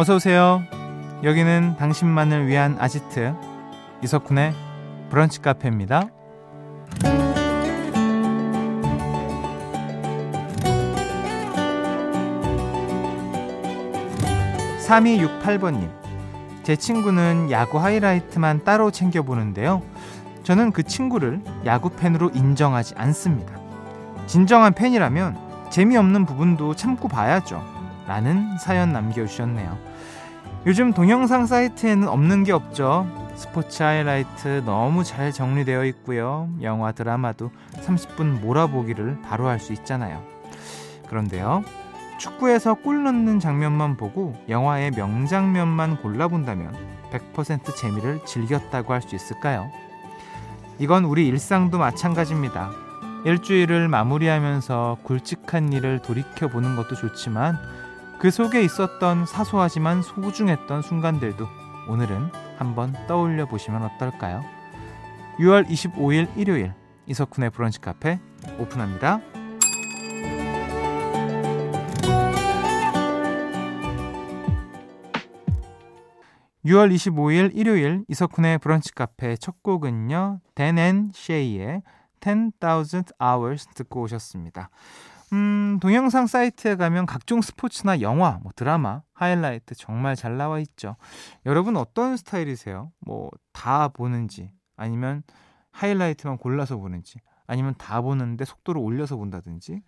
어서 오세요. 여기는 당신만을 위한 아지트 이석훈의 브런치 카페입니다. 3268번님. 제 친구는 야구 하이라이트만 따로 챙겨보는데요. 저는 그 친구를 야구 팬으로 인정하지 않습니다. 진정한 팬이라면 재미없는 부분도 참고 봐야죠. 라는 사연 남겨주셨네요. 요즘 동영상 사이트에는 없는 게 없죠. 스포츠 하이라이트 너무 잘 정리되어 있고요. 영화 드라마도 30분 몰아보기를 바로 할 수 있잖아요. 그런데요. 축구에서 골 넣는 장면만 보고 영화의 명장면만 골라본다면 100% 재미를 즐겼다고 할 수 있을까요? 이건 우리 일상도 마찬가지입니다. 일주일을 마무리하면서 굵직한 일을 돌이켜보는 것도 좋지만 그 속에 있었던 사소하지만 소중했던 순간들도 오늘은 한번 떠올려 보시면 어떨까요? 6월 25일 일요일 이석훈의 브런치 카페 오픈합니다. 6월 25일 일요일 이석훈의 브런치 카페 첫 곡은요. 댄앤 쉐이의 10,000 Hours 듣고 오셨습니다. 음, 동영상 사이트에 가면 각종 스포츠나 영화, 뭐 드라마, 하이라이트 정말 잘 나와 있죠. 여러분 어떤 스타일이세요? 뭐 다 보는지 아니면 하이라이트만 골라서 보는지 아니면 다 보는데 속도를 올려서 본다든지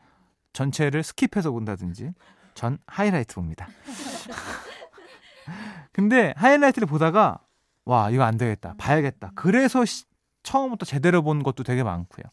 전체를 스킵해서 본다든지 전 하이라이트 봅니다. 근데 하이라이트를 보다가 와 이거 안 되겠다 봐야겠다 그래서 시, 처음부터 제대로 본 것도 되게 많고요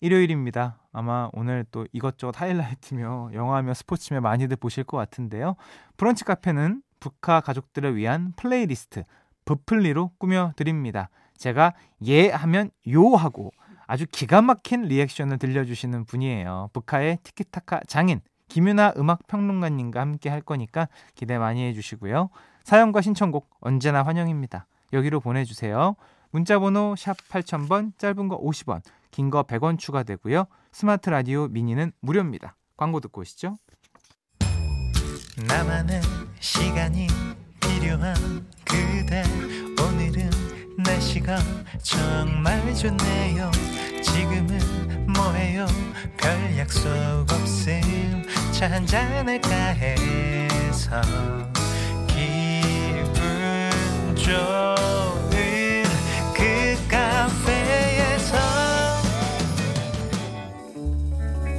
일요일입니다 아마 오늘 또 이것저것 하이라이트며 영화며 스포츠며 많이들 보실 것 같은데요 브런치 카페는 브카 가족들을 위한 플레이리스트 브플리로 꾸며 드립니다 제가 예 하면 요 하고 아주 기가 막힌 리액션을 들려주시는 분이에요 브카의 티키타카 장인 김윤하 음악 평론가님과 함께 할 거니까 기대 많이 해주시고요. 사연과 신청곡 언제나 환영입니다. 여기로 보내주세요. 문자번호 샵 8000번, 짧은 거 50원, 긴 거 100원 추가되고요. 스마트 라디오 미니는 무료입니다. 광고 듣고 오시죠. 나만의 시간이 필요한 그대 오늘은 날씨가 정말 좋네요. 지금은 뭐해요? 별 약속 없음 차 한잔할까 해서 기분 좋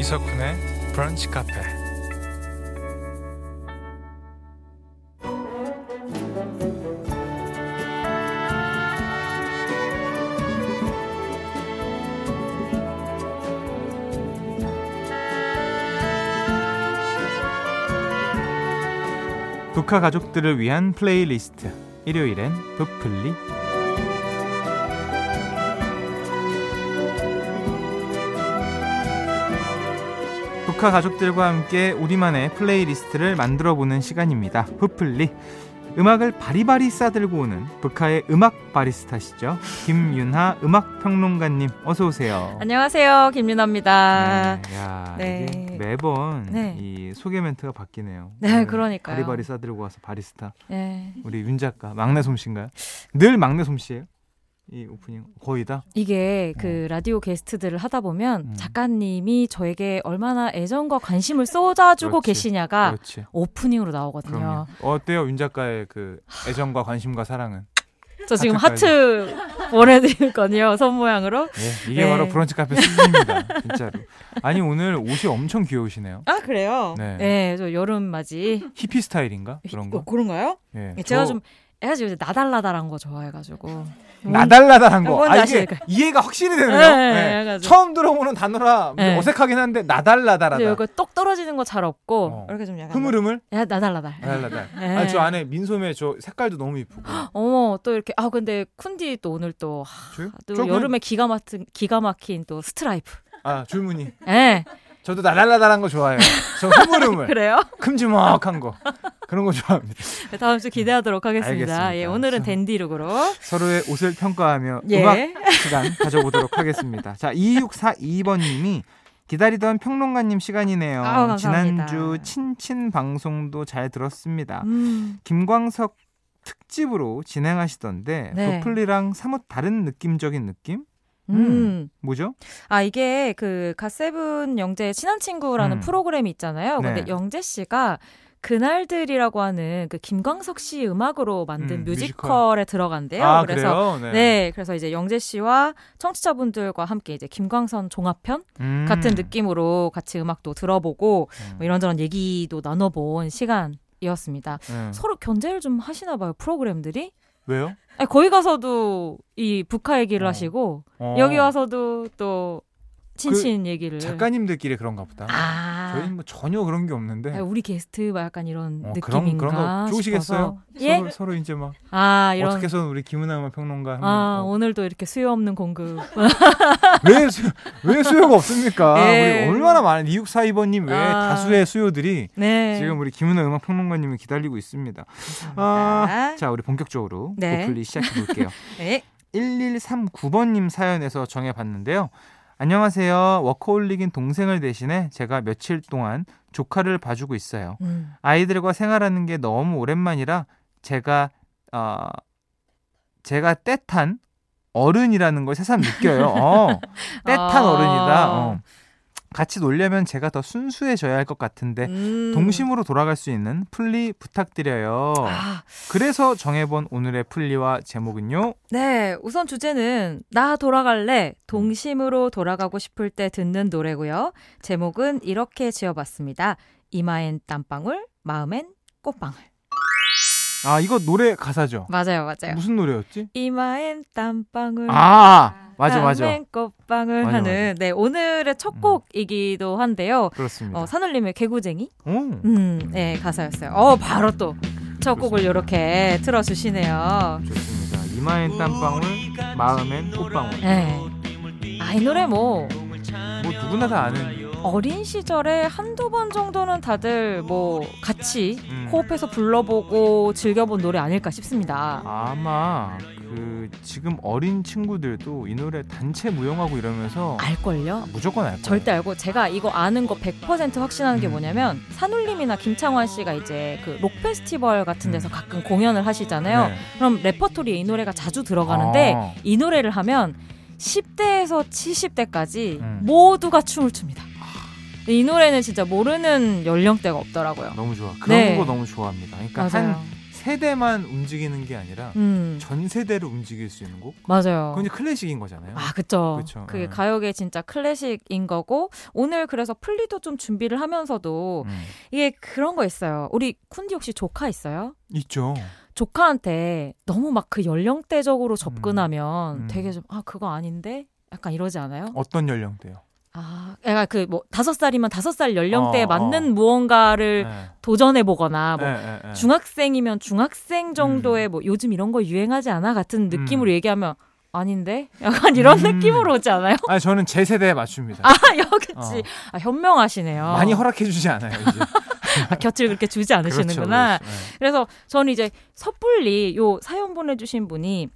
이석훈의 브런치 카페. 브카 가족들을 위한 플레이리스트. 일요일엔 브플리 브카 가족들과 함께 우리만의 플레이리스트를 만들어 보는 시간입니다. 브플리 음악을 바리바리 싸들고 오는 브카의 음악 바리스타시죠. 김윤하 음악 평론가님 어서 오세요. 안녕하세요. 김윤하입니다. 네, 야, 네. 매번 네. 이 소개 멘트가 바뀌네요. 네, 그러니까요. 바리바리 싸들고 와서 바리스타. 네. 우리 윤 작가 막내 솜씨인가요? 늘 막내 솜씨예요? 이 오프닝 거의 다 이게 그 어. 라디오 게스트들을 하다 보면 음. 작가님이 저에게 얼마나 애정과 관심을 쏟아주고 그렇지, 계시냐가 그렇지. 오프닝으로 나오거든요. 그럼요. 어때요 윤 작가의 그 애정과 관심과 사랑은? 저 지금 하트 보내드릴거든요 손 모양으로. 네, 이게 네. 바로 브런치 카페 수준입니다. 진짜로. 아니 오늘 옷이 엄청 귀여우시네요. 아 그래요? 네, 네 저 여름 맞이. 히피 스타일인가 그런 거? 어, 그런가요? 네, 제가 저... 좀 해가지고 나달나달한 거 좋아해가지고 나달나달한 거. 아, 이게 이해가 확실히 되네요. 네, 네. 처음 들어보는 단어라 네. 어색하긴 한데 나달나달하다. 이거 똑 떨어지는 거 잘 없고 어. 이렇게 좀 약간 흐물흐물. 야 나달나달. 나달나달. 네. 아니 저 안에 민소매 저 색깔도 너무 이쁘고. 어머 또 이렇게 아 근데 쿤디 또 오늘 또, 하, 또 여름에 기가 막힌 기가 막힌 또 스트라이프. 아 줄무늬. 네. 저도 나달나달한 거 좋아해요. 저 흐물흐물. 그래요? 큼지막한 거. 그런 거 좋아합니다. 네, 다음 주 기대하도록 하겠습니다. 알겠습니다. 예, 오늘은 댄디룩으로 서로의 옷을 평가하며 예. 음악 시간 가져보도록 하겠습니다. 자, 2642번 님이 기다리던 평론가님 시간이네요. 아, 지난주 친친 방송도 잘 들었습니다. 음. 김광석 특집으로 진행하시던데 네. 도플리랑 사뭇 다른 느낌적인 느낌? 음. 음. 뭐죠? 아, 이게 그 갓세븐 영재의 친한 친구라는 음. 프로그램이 있잖아요. 네. 근데 영재 씨가 그날들이라고 하는 그 김광석 씨 음악으로 만든 음, 뮤지컬에 뮤지컬. 들어간대요. 아, 그래서 네. 네. 그래서 이제 영재 씨와 청취자분들과 함께 이제 김광석 종합편 음. 같은 느낌으로 같이 음악도 들어보고 음. 뭐 이런저런 얘기도 나눠본 시간이었습니다. 네. 서로 견제를 좀 하시나 봐요 프로그램들이. 왜요? 아니, 거기 가서도 이 북한 얘기를 어. 하시고 어. 여기 와서도 또 친친 그 얘기를 작가님들끼리 그런가 보다. 아. 저희는 뭐 전혀 그런 게 없는데. 아, 우리 게스트 약간 이런 어, 느낌인가 그런, 그런 거 좋으시겠어요? 예? 서로, 서로, 이제 막 아, 이런 어떻게 해서 우리 김은아 평론가 아, 뭐. 오늘도 이렇게 수요 없는 공급. 왜, 수, 왜 수요가 없습니까? 예. 우리 얼마나 많은 2642번님 외에 아. 다수의 수요들이 네. 지금 우리 김은아 음악 평론가님을 기다리고 있습니다. 아, 자, 우리 본격적으로 네. 고플리 시작해 볼게요. 네. 1139번님 사연에서 정해봤는데요. 안녕하세요. 워커홀릭인 동생을 대신해 제가 며칠 동안 조카를 봐주고 있어요. 음. 아이들과 생활하는 게 너무 오랜만이라 제가 어 제가 때탄 어른이라는 걸 새삼 느껴요. 어, 때탄 어. 어른이다. 어. 같이 놀려면 제가 더 순수해져야 할 것 같은데 음. 동심으로 돌아갈 수 있는 플리 부탁드려요. 아. 그래서 정해본 오늘의 플리와 제목은요. 네, 우선 주제는 나 돌아갈래 동심으로 돌아가고 싶을 때 듣는 노래고요. 제목은 이렇게 지어봤습니다. 이마엔 땀방울, 마음엔 꽃방울. 아 이거 노래 가사죠? 맞아요, 맞아요. 무슨 노래였지? 이마엔 땀방울. 아 맞아 맞아. 꽃방울 맞아, 하는 맞아. 네 오늘의 첫 음. 곡이기도 한데요. 그렇습니다. 어, 산울림의 개구쟁이. 오. 음, 네 가사였어요. 어 바로 또 첫 곡을 이렇게 틀어주시네요. 좋습니다. 이마엔 땀방울, 마음엔 꽃방울. 네. 아이 노래 뭐뭐 뭐 누구나 다 아는 어린 시절에 한두 번 정도는 다들 뭐 같이 음. 호흡해서 불러보고 즐겨본 노래 아닐까 싶습니다. 아마 그 지금 어린 친구들도 이 노래 단체 무용하고 이러면서 알걸요? 아, 무조건 알걸 절대 알고 제가 이거 아는 거 100% 확신하는 게 음. 뭐냐면 산울림이나 김창완 씨가 이제 그 록 페스티벌 같은 데서 음. 가끔 공연을 하시잖아요. 네. 그럼 레퍼토리에 이 노래가 자주 들어가는데 아. 이 노래를 하면 10대에서 70대까지 음. 모두가 춤을 춥니다. 이 노래는 진짜 모르는 연령대가 없더라고요. 너무 좋아. 그런 네. 거 너무 좋아합니다. 그러니까 맞아요. 한 세대만 움직이는 게 아니라 음. 전 세대를 움직일 수 있는 곡. 맞아요. 그건 클래식인 거잖아요. 아, 그쵸. 그쵸. 그게 네. 가요계 진짜 클래식인 거고 오늘 그래서 플리도 좀 준비를 하면서도 음. 이게 그런 거 있어요. 우리 쿤디 혹시 조카 있어요? 있죠. 조카한테 너무 막 그 연령대적으로 접근하면 음. 음. 되게 좀 아 그거 아닌데 약간 이러지 않아요? 어떤 연령대요? 아, 애가 그 뭐 다섯 살이면 다섯 살 연령대에 어, 맞는 어. 무언가를 네. 도전해 보거나 뭐 네, 네, 네, 중학생이면 중학생 정도의 음. 뭐 요즘 이런 거 유행하지 않아 같은 느낌으로 음. 얘기하면 아닌데 약간 이런 음. 느낌으로 오지 않아요? 아니 저는 제 세대에 맞춥니다. 아 여기지 어. 아, 현명하시네요. 많이 허락해 주지 않아요 이제. 아, 곁을 그렇게 주지 않으시는구나. 그렇죠, 그렇죠. 네. 그래서 저는 이제 섣불리 요 사연 보내주신 분이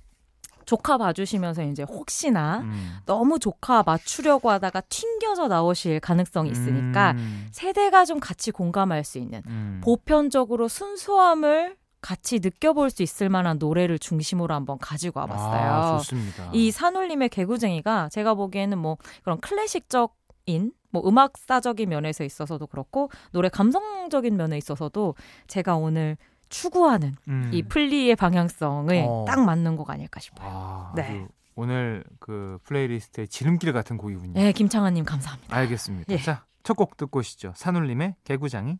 조카 봐주시면서 이제 혹시나 음. 너무 조카 맞추려고 하다가 튕겨져 나오실 가능성이 있으니까 음. 세대가 좀 같이 공감할 수 있는 음. 보편적으로 순수함을 같이 느껴볼 수 있을 만한 노래를 중심으로 한번 가지고 와봤어요. 아, 좋습니다. 이 산울림의 개구쟁이가 제가 보기에는 뭐 그런 클래식적인 뭐 음악사적인 면에서 있어서도 그렇고 노래 감성적인 면에 있어서도 제가 오늘 추구하는 음. 이 플리의 방향성을 어. 딱 맞는 곡 아닐까 싶어요. 아, 네. 오늘 그 플레이리스트의 지름길 같은 곡이군요. 네, 김창환님 감사합니다. 알겠습니다. 예. 자, 첫 곡 듣고 오시죠. 산울림의 개구장이.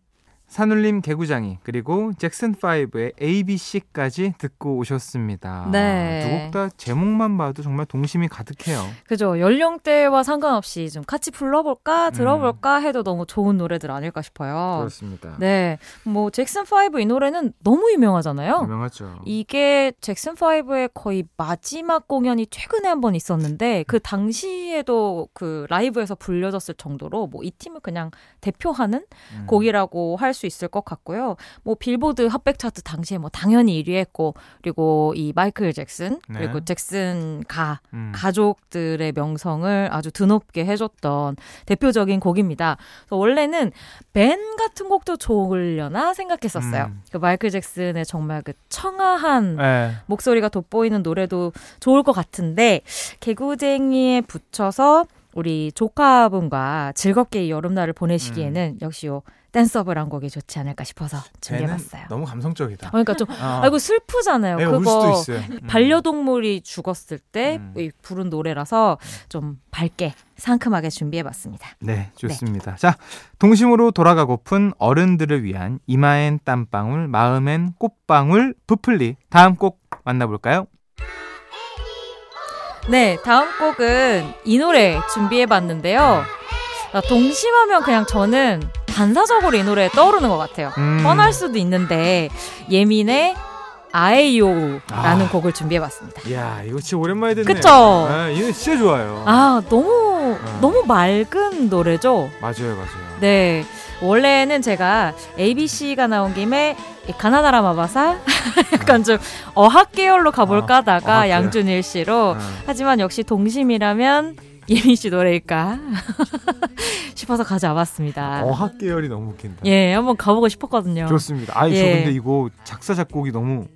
산울림 개구장이 그리고 잭슨 5의 ABC까지 듣고 오셨습니다. 네. 두 곡 다 제목만 봐도 정말 동심이 가득해요. 그죠. 연령대와 상관없이 좀 같이 불러볼까 음. 들어볼까 해도 너무 좋은 노래들 아닐까 싶어요. 그렇습니다. 네. 뭐 잭슨 5 이 노래는 너무 유명하잖아요. 유명하죠. 이게 잭슨 5의 거의 마지막 공연이 최근에 한 번 있었는데 그 당시에도 그 라이브에서 불려졌을 정도로 뭐 이 팀을 그냥 대표하는 음. 곡이라고 할수 있을 것 같고요. 뭐 빌보드 핫백 차트 당시에 뭐 당연히 1위 했고 그리고 이 마이클 잭슨 네. 그리고 잭슨 가 음. 가족들의 명성을 아주 드높게 해줬던 대표적인 곡입니다. 원래는 밴 같은 곡도 좋으려나 생각했었어요. 음. 그 마이클 잭슨의 정말 그 청아한 네. 목소리가 돋보이는 노래도 좋을 것 같은데 개구쟁이에 붙여서 우리 조카분과 즐겁게 이 여름날을 보내시기에는 음. 역시 요 댄서블 한 곡이 좋지 않을까 싶어서 준비해봤어요. 너무 감성적이다. 어, 그러니까 좀 어. 아이고 슬프잖아요. 네, 그거 음. 반려동물이 죽었을 때 음. 부른 노래라서 좀 밝게 상큼하게 준비해봤습니다. 네, 좋습니다. 네. 자, 동심으로 돌아가고픈 어른들을 위한 이마엔 땀방울, 마음엔 꽃방울, 부플리 다음 곡 만나볼까요? 네, 다음 곡은 이 노래 준비해봤는데요. 아, 동심하면 그냥 저는 반사적으로 이 노래 떠오르는 것 같아요. 음. 뻔할 수도 있는데 예민의 아에요라는 아. 곡을 준비해봤습니다. 이야 이거 진짜 오랜만에 듣네. 그쵸? 아, 이거 진짜 좋아요. 아 너무 아. 너무 맑은 노래죠. 맞아요, 맞아요. 네. 원래는 제가 ABC가 나온 김에 가나다라 마바사 약간 좀 어학 계열로 가볼까 하다가 어, 양준일 씨로 어. 하지만 역시 동심이라면 예민 씨 노래일까 싶어서 가져와봤습니다. 어학 계열이 너무 웃긴다. 예, 한번 가보고 싶었거든요. 좋습니다. 아니 예. 저 근데 이거 작사 작곡이 너무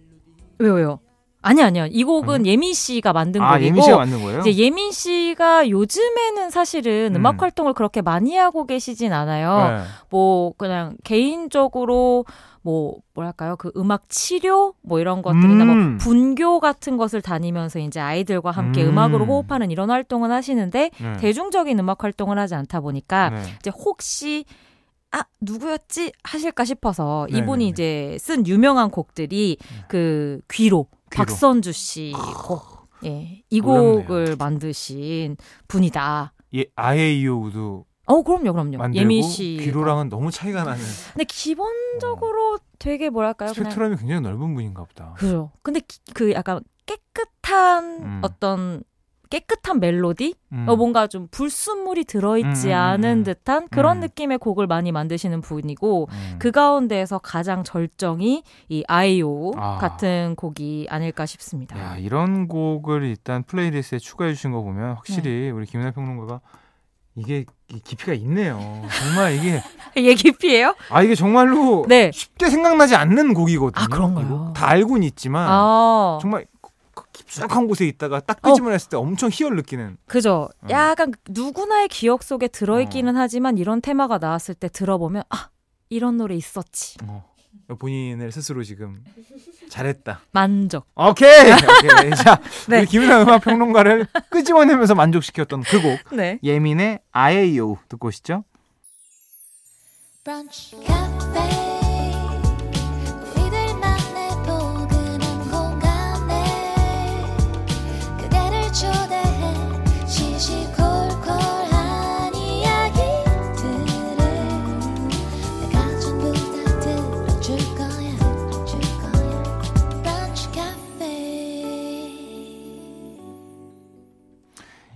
왜요? 아니 아니요. 이 곡은 음. 예민 씨가 만든 아, 곡이고 예민 씨가 만든 거예요? 이제 예민 씨가 요즘에는 사실은 음. 악 활동을 그렇게 많이 하고 계시진 않아요. 네. 뭐 그냥 개인적으로 뭐 뭐랄까요 그 음악 치료 뭐 이런 것들이나 뭐 음. 뭐 분교 같은 것을 다니면서 이제 아이들과 함께 음. 악으로 호흡하는 이런 활동은 하시는데 네. 대중적인 음악 활동을 하지 않다 보니까 네. 이제 혹시 아 누구였지 하실까 싶어서 네, 이분이 네, 네. 이제 쓴 유명한 곡들이 그 귀로, 귀로. 박선주 씨 곡. 예, 이 곡을 만드신 분이다. 예, 아에이오우도 어, 그럼요, 그럼요. 예미 씨. 귀로랑은 너무 차이가 나는. 근데 기본적으로 어. 되게 뭐랄까요? 스펙트럼이 굉장히 넓은 분인가 보다. 그죠. 근데 기, 그 약간 깨끗한 음. 어떤 깨끗한 멜로디? 음. 어, 뭔가 좀 불순물이 들어있지 음, 음, 음 않은 음. 듯한 그런 느낌의 곡을 많이 만드시는 분이고 그 가운데에서 가장 절정이 이 아이오 아. 같은 곡이 아닐까 싶습니다. 야, 이런 곡을 일단 playlist에 추가해 주신 거 보면 확실히 네. 우리 김윤하 평론가가 이게 깊이가 있네요. 정말 이게 이게 깊이에요? 아 이게 정말로 네. 쉽게 생각나지 않는 곡이거든요. 아 그런가요? 다 알고는 있지만 아. 정말 깊숙한 곳에 있다가 딱 끄집어 냈을 때 엄청 희열 느끼는. 그죠. 어. 약간 누구나의 기억 속에 들어있기는 어. 하지만 이런 테마가 나왔을 때 들어보면 아 이런 노래 있었지. 어. 본인을 스스로 지금 잘했다. 만족. 오케이. 오케이. 자, 네. 우리 김윤아 음악 평론가를 끄집어내면서 만족시켰던 그 곡. 네. 예민의 아에요 듣고 오시죠.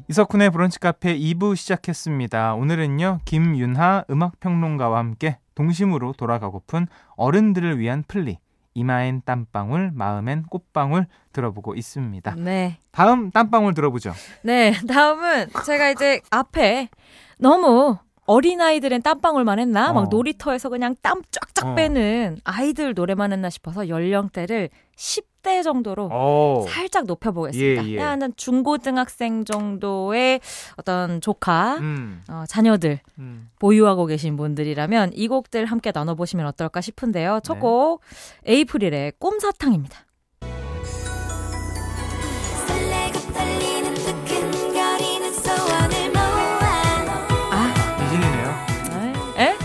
이석훈의 브런치 카페 2부 시작했습니다. 오늘은요, 김윤하 음악평론가와 함께 동심으로 돌아가고픈 어른들을 위한 플리, 이마엔 땀방울, 마음엔 꽃방울 들어보고 있습니다. 네. 다음 땀방울 들어보죠. 네, 다음은 제가 이제 앞에 너무 어린아이들은 땀방울만 했나? 어. 막 놀이터에서 그냥 땀 쫙쫙 어. 빼는 아이들 노래만 했나 싶어서 연령대를 10대 정도로 오. 어. 살짝 높여보겠습니다. 예, 예. 한 중고등학생 정도의 어떤 조카, 음. 어, 자녀들 음. 보유하고 계신 분들이라면 이 곡들 함께 나눠보시면 어떨까 싶은데요. 첫곡 네. 에이프릴의 꼼사탕입니다.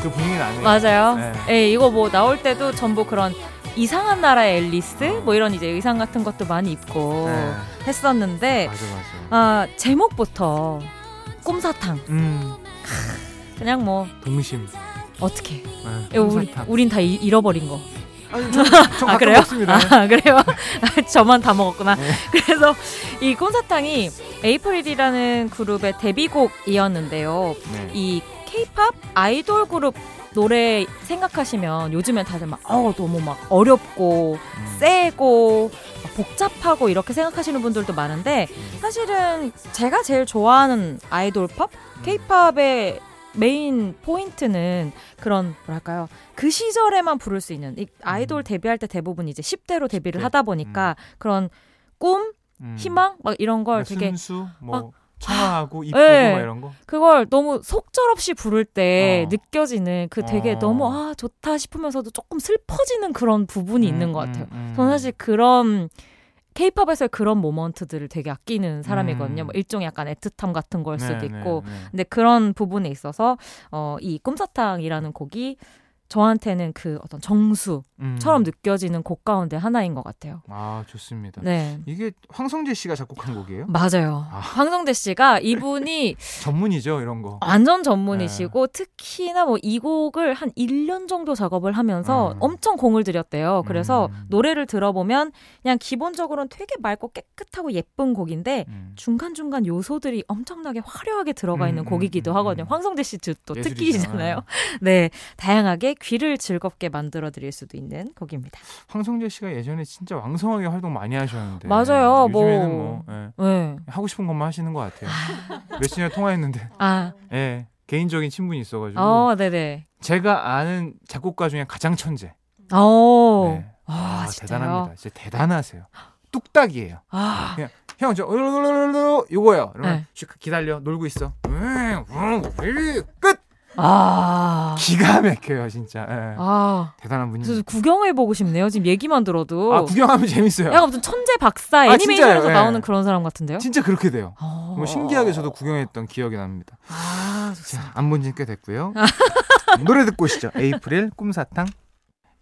그 분위기는 아니에요. 맞아요. 네. 예, 이거 뭐 나올 때도 전부 그런 이상한 나라의 앨리스 뭐 이런 이제 의상 같은 것도 많이 입고 네. 했었는데 맞아, 맞아. 아 제목부터 꼼사탕. 음. 그냥 뭐 동심. 어떻게? 네, 우리 우린 다 이, 잃어버린 거. 아니, 저 아, 그래요? 먹습니다. 아, 그래요? 저만 다 먹었구나. 네. 그래서 이 콘사탕이 에이프릴이라는 그룹의 데뷔곡이었는데요. 네. 이 케이팝 아이돌 그룹 노래 생각하시면 요즘엔 다들 막 어, 너무 막 어렵고 음. 세고 복잡하고 이렇게 생각하시는 분들도 많은데 음. 사실은 제가 제일 좋아하는 아이돌 팝, 케이팝의 main point는 그런 뭐랄까요 그 시절에만 부를 수 있는 이 아이돌 음. 데뷔할 때 대부분 이제 10대로 데뷔를 10대. 하다 보니까 음. 그런 꿈, 음. 희망 막 이런 걸 되게 순수 뭐 청아하고 아, 이쁘고 네. 막 이런 거 그걸 너무 속절없이 부를 때 어. 느껴지는 그 되게 어. 너무 아 좋다 싶으면서도 조금 슬퍼지는 그런 부분이 음, 있는 것 같아요. 음, 음. 저는 사실 그런 케이팝에서 그런 모먼트들을 되게 아끼는 사람이거든요. 음. 뭐 일종의 약간 애틋함 같은 걸 수도 네, 있고. 네, 네. 근데 그런 부분에 있어서 어, 이 꿈사탕이라는 곡이 저한테는 그 어떤 정수처럼 음. 느껴지는 곡 가운데 하나인 것 같아요. 아 좋습니다. 네, 이게 황성재 씨가 작곡한 곡이에요? 맞아요. 아. 황성재 씨가 이분이 전문이죠 이런 거. 완전 전문이시고 네. 특히나 뭐 이 곡을 한 1년 정도 작업을 하면서 음. 엄청 공을 들였대요. 그래서 음. 노래를 들어보면 그냥 기본적으로는 되게 맑고 깨끗하고 예쁜 곡인데 음. 중간 중간 요소들이 엄청나게 화려하게 들어가 있는 음, 음, 곡이기도 하거든요. 황성재 씨도 특기잖아요. 네, 다양하게 귀를 즐겁게 만들어 드릴 수도 있는 곡입니다. 황성재 씨가 예전에 진짜 왕성하게 활동 많이 하셨는데 맞아요. 뭐 요즘에는 뭐, 뭐 예. 네. 하고 싶은 것만 하시는 것 같아요. 몇 시간 통화했는데 아. 예. 개인적인 친분이 있어가지고 어, 네네. 제가 아는 작곡가 중에 가장 천재. 오. 네. 아, 아 대단합니다. 진짜 대단하세요. 뚝딱이에요. 아. 그냥 형, 저, 이거요. 그러면 네. 기다려, 놀고 있어. 끝! 아 기가 막혀요 진짜. 예. 아 대단한 분이. 구경해 보고 싶네요. 지금 얘기만 들어도. 아 구경하면 재밌어요. 약간 무슨 천재 박사 아, 애니메이션에서 아, 나오는 그런 사람 같은데요? 진짜 그렇게 돼요. 어... 뭐 신기하게 저도 구경했던 기억이 납니다. 아 자, 안본지 꽤 됐고요. 노래 듣고 오시죠. 에이프릴 꿈사탕.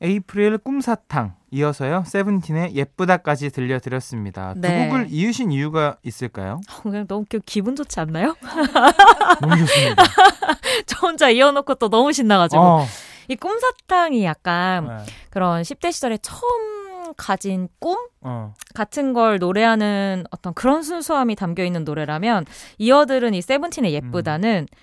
에이프릴 꿈사탕 이어서요 세븐틴의 예쁘다까지 들려드렸습니다. 네. 두 곡을 이으신 이유가 있을까요? 어, 그냥 너무 기분 좋지 않나요? 너무 좋습니다. 저 혼자 이어놓고 또 너무 신나가지고 어. 이 꿈사탕이 약간 네. 그런 10대 시절에 처음 가진 꿈 어. 같은 걸 노래하는 어떤 그런 순수함이 담겨 있는 노래라면 이어들은 이 세븐틴의 예쁘다는 음.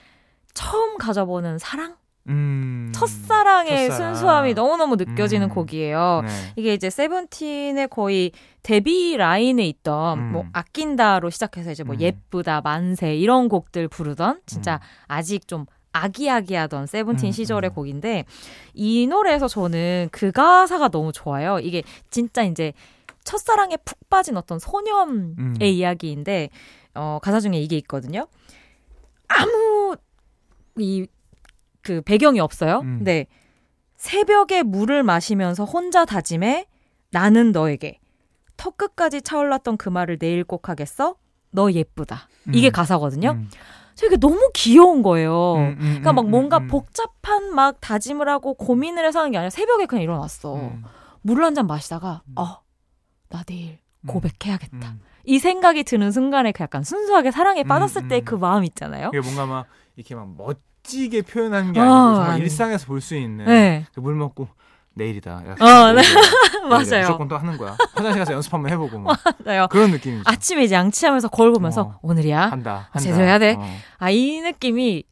처음 가져보는 사랑 음, 첫사랑의 첫사랑. 순수함이 너무너무 느껴지는 음, 곡이에요. 네. 이게 이제 세븐틴의 거의 데뷔 라인에 있던 음. 뭐 아낀다로 시작해서 이제 뭐 음. 예쁘다, 만세 이런 곡들 부르던 진짜 음. 아직 좀 아기아기하던 세븐틴 음, 시절의 곡인데 이 노래에서 저는 그 가사가 너무 좋아요. 이게 진짜 이제 첫사랑에 푹 빠진 어떤 소년의 이야기인데 어 가사 중에 이게 있거든요. 아무 이 그 배경이 없어요. 음. 네. 새벽에 물을 마시면서 혼자 다짐해 나는 너에게 턱 끝까지 차올랐던 그 말을 내일 꼭 하겠어? 너 예쁘다. 이게 음. 가사거든요. 음. 되게 너무 귀여운 거예요. 음, 음, 그러니까 막 음, 뭔가 복잡한 막 다짐을 하고 고민을 해서 하는 게 아니라 새벽에 그냥 일어났어. 물을 한잔 마시다가 어, 나 내일 고백해야겠다. 이 생각이 드는 순간에 그 약간 순수하게 사랑에 빠졌을 때 그 마음 있잖아요. 이게 뭔가 막 이렇게 막 멋, 멋지게 표현하는 게 아니고 어, 정말 아니. 일상에서 볼 수 있는 네. 그물 먹고 내일이다. 어, 네. 맞아요. 무조건 또 하는 거야. 화장실 가서 연습 한번 해보고 뭐. 맞아요. 그런 느낌이죠. 아침에 이제 양치하면서 거울 보면서 어, 오늘이야. 한다. 한다. 제대로 해야 돼. 어. 아이 느낌이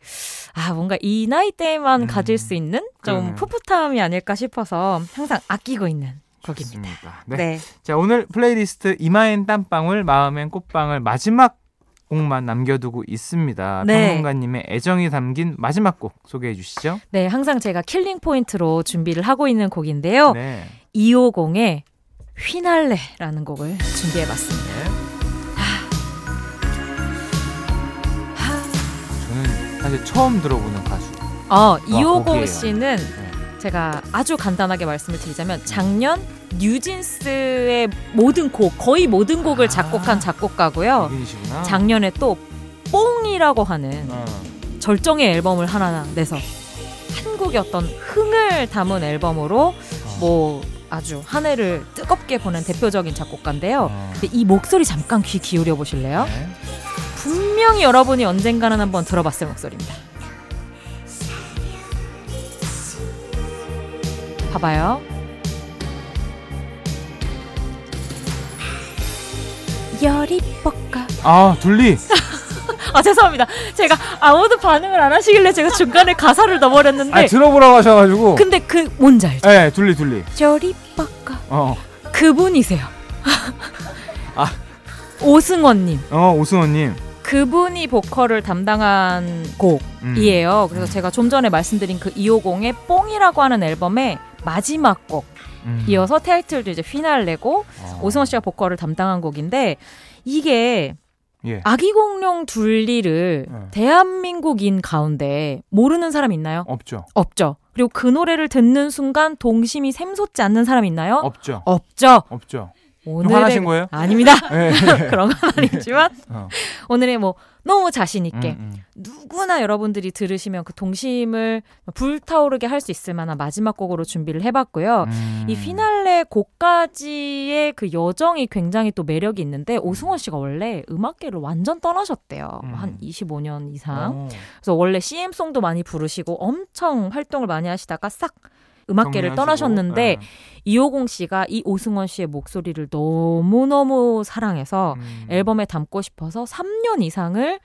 아 뭔가 이 나이 때만 음, 가질 수 있는 좀 그러네요. 풋풋함이 아닐까 싶어서 항상 아끼고 있는 곡입니다. 네. 네. 자 오늘 플레이리스트 이마엔 땀방울 마음엔 꽃방울 마지막 곡만 남겨두고 있습니다. 네. 평론가님의 애정이 담긴 마지막 곡 소개해 주시죠. 네, 항상 제가 killing point로 준비를 하고 있는 곡인데요. 네. 250의 휘날레라는 곡을 준비해 봤습니다. 네. 저는 사실 처음 들어보는 가수. 어, 250 씨는 네. 제가 아주 간단하게 말씀을 드리자면 작년 뉴진스의 모든 곡, 거의 모든 곡을 아, 작곡한 작곡가고요. 작년에 또 뽕이라고 하는 어. 절정의 앨범을 하나 내서 한국의 어떤 흥을 담은 앨범으로 어. 뭐 아주 한 해를 뜨겁게 보낸 대표적인 작곡가인데요. 어. 근데 이 목소리 잠깐 귀 기울여 보실래요? 네. 분명히 여러분이 언젠가는 한번 들어봤을 목소리입니다. 봐봐요. 열이 뻑까. 아 둘리. 아 죄송합니다. 제가 아무도 반응을 안 하시길래 제가 중간에 가사를 넣어버렸는데. 아, 들어보라고 하셔가지고. 근데 그 뭔지 알죠? 네, 둘리 둘리. 저리 빠까. 어. 그분이세요. 아. 오승원님. 어, 오승원님. 그분이 보컬을 담당한 곡이에요. 음. 그래서 음. 제가 좀 전에 말씀드린 그 250의 뽕이라고 하는 앨범의 마지막 곡. 음. 이어서 타이틀도 이제 피날레고 어. 오승원 씨가 보컬을 담당한 곡인데 이게 예. 아기 공룡 둘리를 예. 대한민국인 가운데 모르는 사람 있나요? 없죠. 없죠. 그리고 그 노래를 듣는 순간 동심이 샘솟지 않는 사람 있나요? 없죠. 없죠. 없죠. 오늘 화나신 거예요? 아닙니다. 네. 그런 건 아니지만 어. 오늘의 뭐 너무 자신 있게 음, 음. 누구나 여러분들이 들으시면 그 동심을 불타오르게 할 수 있을 만한 마지막 곡으로 준비를 해봤고요. 음. 이 피날레 곡까지의 그 여정이 굉장히 또 매력이 있는데 오승원 씨가 원래 음악계를 완전 떠나셨대요. 음. 한 25년 이상. 오. 그래서 원래 CM송도 많이 부르시고 엄청 활동을 많이 하시다가 싹 음악계를 떠나셨는데 네. 이호공 씨가 이 오승원 씨의 목소리를 너무너무 사랑해서 음. 앨범에 담고 싶어서 3년 이상을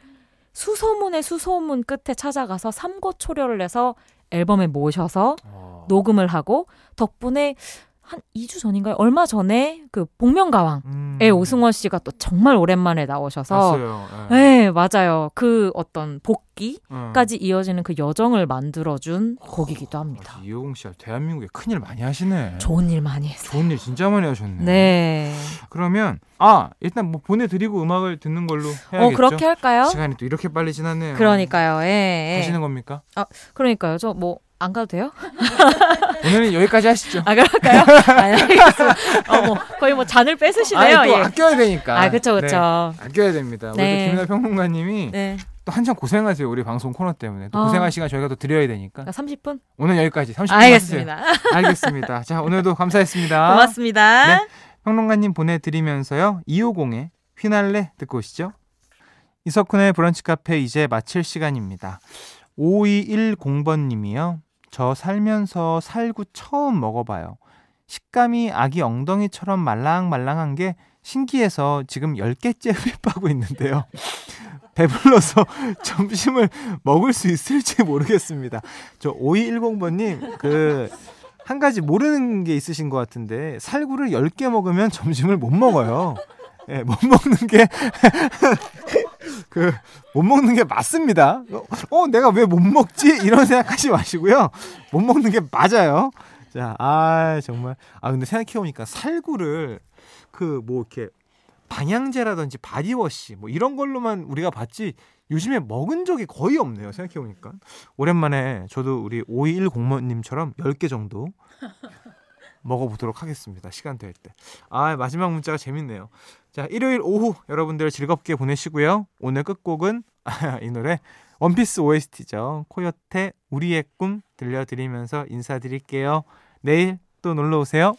수소문의 수소문 끝에 찾아가서 삼고 초려를 해서 앨범에 모셔서 어. 녹음을 하고 덕분에 한 2주 전인가요? 얼마 전에 그 복면가왕에 음. 오승원 씨가 또 정말 오랜만에 나오셔서 네. 네. 맞아요. 그 어떤 복귀까지 음. 이어지는 그 여정을 만들어준 곡이기도 합니다. 어, 이호공 씨가 대한민국에 큰일 많이 하시네. 좋은 일 많이 했어요. 좋은 일 진짜 많이 하셨네. 네. 그러면 아 일단 뭐 보내드리고 음악을 듣는 걸로 해야겠죠. 어 그렇게 할까요? 시간이 또 이렇게 빨리 지났네요. 그러니까요. 예. 예. 하시는 겁니까? 아 그러니까요. 저뭐 안 가도 돼요? 오늘은 여기까지 하시죠. 아 그럴까요? 아니, 알겠습니다. 어, 뭐 거의 뭐 잔을 뺏으시네요. 아니, 또 예. 아껴야 되니까. 아 그렇죠, 그렇죠. 네, 아껴야 됩니다. 네. 우리 김연아 평론가님이 네. 또 한참 고생하세요. 우리 방송 코너 때문에 또 어. 고생할 시간 저희가 또 드려야 되니까. 30분? 오늘 여기까지 30분. 알겠습니다. 알겠습니다. 자 오늘도 감사했습니다. 고맙습니다. 네, 평론가님 보내드리면서요. 250의 휘날레 듣고 오시죠. 이석훈의 브런치 카페 이제 마칠 시간입니다. 5210번님이요. 저 살면서 살구 처음 먹어봐요. 식감이 아기 엉덩이처럼 말랑말랑한 게 신기해서 지금 10개째 흡입하고 있는데요. 배불러서 점심을 먹을 수 있을지 모르겠습니다. 저 5210번님, 그, 한 가지 모르는 게 있으신 것 같은데, 살구를 10개 먹으면 점심을 못 먹어요. 예, 네, 못 먹는 게, 그, 못 먹는 게 맞습니다. 어, 내가 왜 못 먹지? 이런 생각하지 마시고요. 못 먹는 게 맞아요. 자, 아, 정말. 아, 근데 생각해 보니까 살구를 그 뭐 이렇게 방향제라든지 body wash 뭐 이런 걸로만 우리가 봤지 요즘에 먹은 적이 거의 없네요. 생각해 보니까. 오랜만에 저도 우리 5210모님처럼 10개 정도 먹어보도록 하겠습니다. 시간 될 때. 아, 마지막 문자가 재밌네요. 자, 일요일 오후 여러분들 즐겁게 보내시고요. 오늘 끝곡은 이 노래 원피스 OST죠. 코요태 우리의 꿈 들려드리면서 인사드릴게요. 내일 또 놀러 오세요.